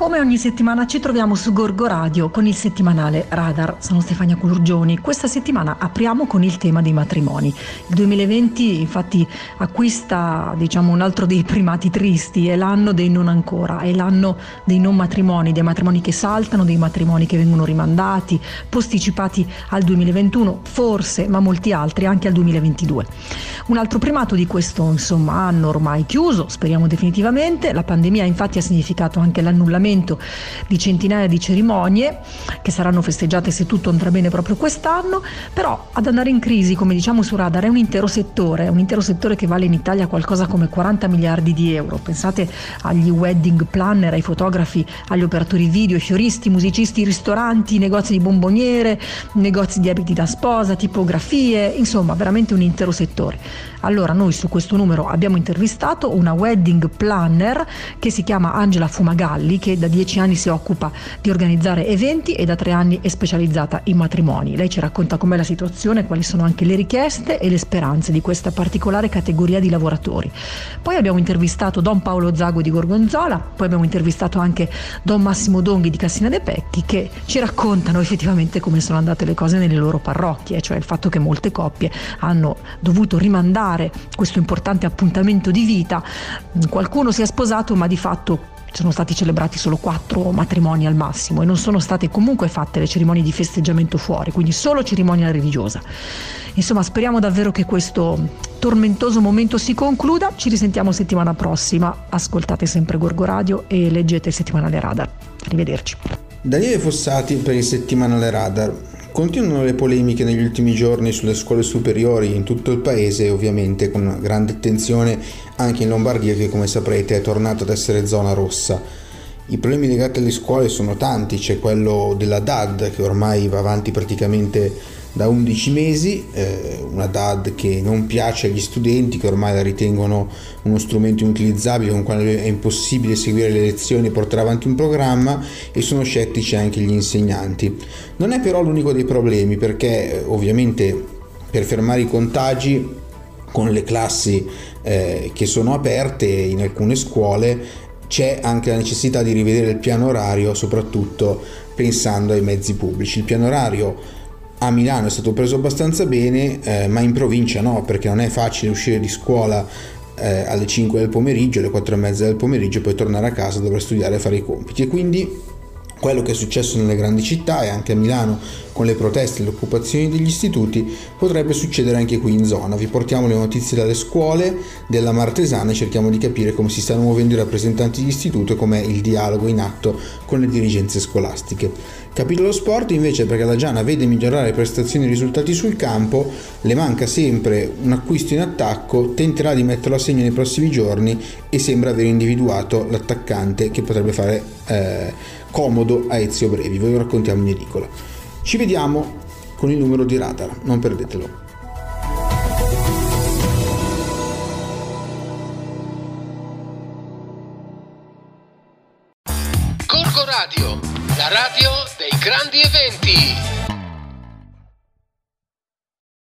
Come ogni settimana ci troviamo su Gorgo Radio con il settimanale Radar. Sono Stefania Culurgioni. Questa settimana apriamo con il tema dei matrimoni. Il 2020 infatti acquista diciamo un altro dei primati tristi, è l'anno dei non ancora, è l'anno dei non matrimoni, dei matrimoni che saltano, dei matrimoni che vengono rimandati, posticipati al 2021, forse, ma molti altri anche al 2022. Un altro primato di questo insomma anno ormai chiuso, speriamo definitivamente, la pandemia infatti ha significato anche l'annullamento di centinaia di cerimonie che saranno festeggiate se tutto andrà bene proprio quest'anno, però ad andare in crisi, come diciamo su Radar, è un intero settore, un intero settore che vale in Italia qualcosa come 40 miliardi di euro. Pensate agli wedding planner, ai fotografi, agli operatori video, ai fioristi, musicisti, ristoranti, negozi di bomboniere, negozi di abiti da sposa, tipografie, insomma veramente un intero settore. Allora noi su questo numero abbiamo intervistato una wedding planner che si chiama Angela Fumagalli che da dieci anni si occupa di organizzare eventi e da tre anni è specializzata in matrimoni. Lei ci racconta com'è la situazione, quali sono anche le richieste e le speranze di questa particolare categoria di lavoratori. Poi abbiamo intervistato Don Paolo Zago di Gorgonzola, poi abbiamo intervistato anche Don Massimo Donghi di Cassina De Pecchi che ci raccontano effettivamente come sono andate le cose nelle loro parrocchie, cioè il fatto che molte coppie hanno dovuto rimandare questo importante appuntamento di vita. Qualcuno si è sposato ma di fatto sono stati celebrati solo quattro matrimoni al massimo e non sono state comunque fatte le cerimonie di festeggiamento fuori, quindi solo cerimonia religiosa. Insomma, speriamo davvero che questo tormentoso momento si concluda. Ci risentiamo settimana prossima. Ascoltate sempre Gorgo Radio e leggete il settimanale Radar. Arrivederci. Daniele Fossati per il settimanale Radar. Continuano le polemiche negli ultimi giorni sulle scuole superiori in tutto il paese ovviamente con grande attenzione anche in Lombardia che come saprete è tornata ad essere zona rossa. I problemi legati alle scuole sono tanti, c'è quello della DAD che ormai va avanti praticamente da 11 mesi, eh, una DAD che non piace agli studenti che ormai la ritengono uno strumento inutilizzabile con cui è impossibile seguire le lezioni e portare avanti un programma e sono scettici anche gli insegnanti. Non è però l'unico dei problemi perché ovviamente per fermare i contagi con le classi eh, che sono aperte in alcune scuole c'è anche la necessità di rivedere il piano orario soprattutto pensando ai mezzi pubblici. Il piano orario a Milano è stato preso abbastanza bene, eh, ma in provincia no, perché non è facile uscire di scuola eh, alle 5 del pomeriggio, alle 4 e mezza del pomeriggio poi tornare a casa dove studiare e fare i compiti. E quindi quello che è successo nelle grandi città e anche a Milano con le proteste e le occupazioni degli istituti potrebbe succedere anche qui in zona. Vi portiamo le notizie dalle scuole della Martesana e cerchiamo di capire come si stanno muovendo i rappresentanti dell'istituto e com'è il dialogo in atto con le dirigenze scolastiche. Capitolo sport invece perché la Giana vede migliorare prestazioni e risultati sul campo, le manca sempre un acquisto in attacco, tenterà di metterlo a segno nei prossimi giorni e sembra aver individuato l'attaccante che potrebbe fare eh, comodo a Ezio Brevi. Voi lo raccontiamo in edicola. Ci vediamo con il numero di radar, non perdetelo. Gorgo Radio, la radio dei grandi eventi.